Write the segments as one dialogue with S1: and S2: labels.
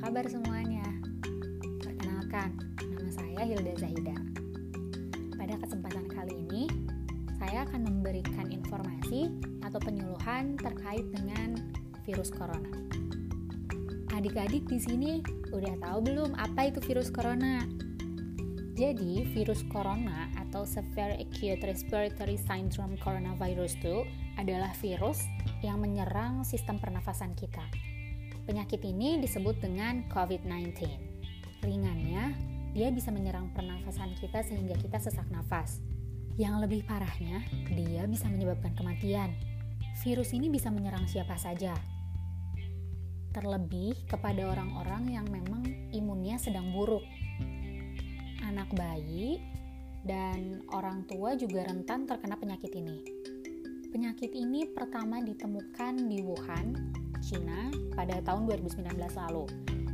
S1: kabar semuanya? Perkenalkan, nama saya Hilda Zahida. Pada kesempatan kali ini, saya akan memberikan informasi atau penyuluhan terkait dengan virus corona. Adik-adik di sini udah tahu belum apa itu virus corona? Jadi, virus corona atau Severe Acute Respiratory Syndrome Coronavirus 2 adalah virus yang menyerang sistem pernafasan kita Penyakit ini disebut dengan COVID-19. Ringannya, dia bisa menyerang pernafasan kita sehingga kita sesak nafas. Yang lebih parahnya, dia bisa menyebabkan kematian. Virus ini bisa menyerang siapa saja, terlebih kepada orang-orang yang memang imunnya sedang buruk. Anak bayi dan orang tua juga rentan terkena penyakit ini. Penyakit ini pertama ditemukan di Wuhan, China pada tahun 2019 lalu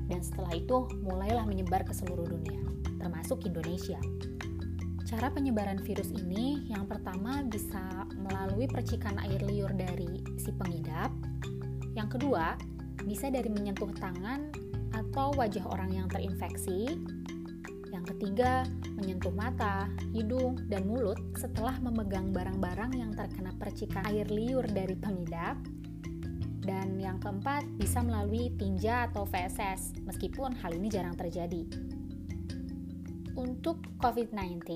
S1: dan setelah itu mulailah menyebar ke seluruh dunia, termasuk Indonesia. Cara penyebaran virus ini yang pertama bisa melalui percikan air liur dari si pengidap. Yang kedua, bisa dari menyentuh tangan atau wajah orang yang terinfeksi. Yang ketiga, menyentuh mata, hidung, dan mulut setelah memegang barang-barang yang terkena percikan air liur dari pengidap. Dan yang keempat, bisa melalui tinja atau feses, meskipun hal ini jarang terjadi. Untuk COVID-19,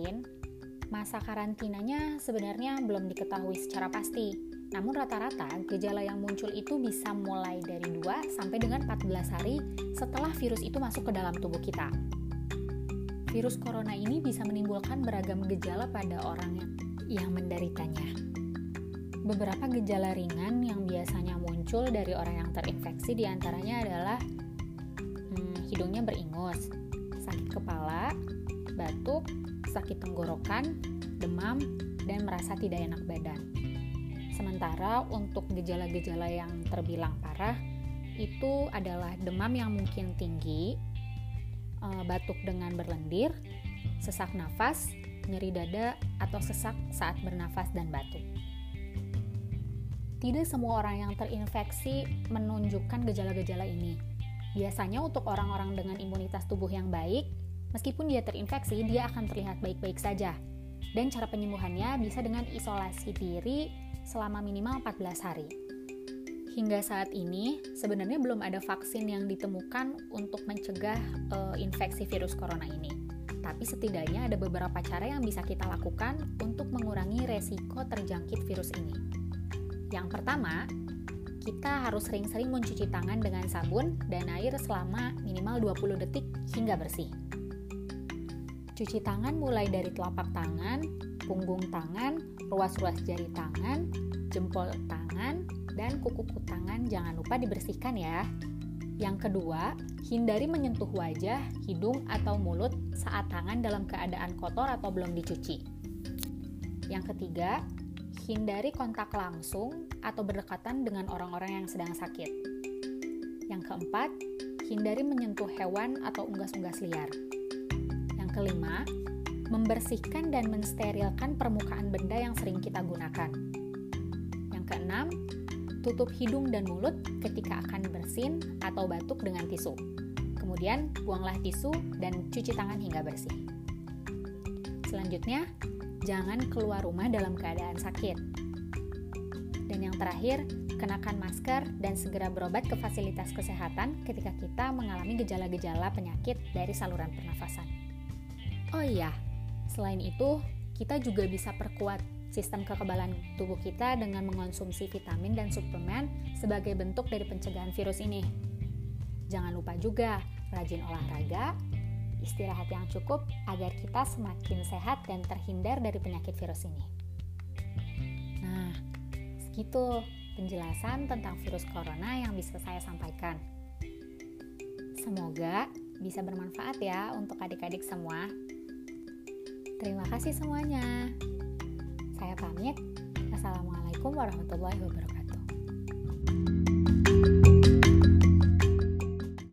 S1: masa karantinanya sebenarnya belum diketahui secara pasti. Namun rata-rata gejala yang muncul itu bisa mulai dari 2 sampai dengan 14 hari setelah virus itu masuk ke dalam tubuh kita. Virus corona ini bisa menimbulkan beragam gejala pada orang yang menderitanya. Beberapa gejala ringan yang biasanya muncul dari orang yang terinfeksi di antaranya adalah hmm, hidungnya beringus, sakit kepala, batuk, sakit tenggorokan, demam, dan merasa tidak enak badan. Sementara untuk gejala-gejala yang terbilang parah itu adalah demam yang mungkin tinggi, eh, batuk dengan berlendir, sesak nafas, nyeri dada, atau sesak saat bernafas dan batuk. Tidak semua orang yang terinfeksi menunjukkan gejala-gejala ini. Biasanya untuk orang-orang dengan imunitas tubuh yang baik, meskipun dia terinfeksi, dia akan terlihat baik-baik saja. Dan cara penyembuhannya bisa dengan isolasi diri selama minimal 14 hari. Hingga saat ini, sebenarnya belum ada vaksin yang ditemukan untuk mencegah uh, infeksi virus corona ini. Tapi setidaknya ada beberapa cara yang bisa kita lakukan untuk mengurangi resiko terjangkit virus ini. Yang pertama, kita harus sering-sering mencuci tangan dengan sabun dan air selama minimal 20 detik hingga bersih. Cuci tangan mulai dari telapak tangan, punggung tangan, ruas-ruas jari tangan, jempol tangan, dan kuku-kuku tangan jangan lupa dibersihkan ya. Yang kedua, hindari menyentuh wajah, hidung, atau mulut saat tangan dalam keadaan kotor atau belum dicuci. Yang ketiga, hindari kontak langsung atau berdekatan dengan orang-orang yang sedang sakit. Yang keempat, hindari menyentuh hewan atau unggas-unggas liar. Yang kelima, membersihkan dan mensterilkan permukaan benda yang sering kita gunakan. Yang keenam, tutup hidung dan mulut ketika akan bersin atau batuk dengan tisu. Kemudian, buanglah tisu dan cuci tangan hingga bersih. Selanjutnya, jangan keluar rumah dalam keadaan sakit. Dan yang terakhir, kenakan masker dan segera berobat ke fasilitas kesehatan ketika kita mengalami gejala-gejala penyakit dari saluran pernafasan. Oh iya, selain itu, kita juga bisa perkuat sistem kekebalan tubuh kita dengan mengonsumsi vitamin dan suplemen sebagai bentuk dari pencegahan virus ini. Jangan lupa juga rajin olahraga istirahat yang cukup agar kita semakin sehat dan terhindar dari penyakit virus ini. Nah, segitu penjelasan tentang virus corona yang bisa saya sampaikan. Semoga bisa bermanfaat ya untuk adik-adik semua. Terima kasih semuanya. Saya pamit. Assalamualaikum warahmatullahi wabarakatuh.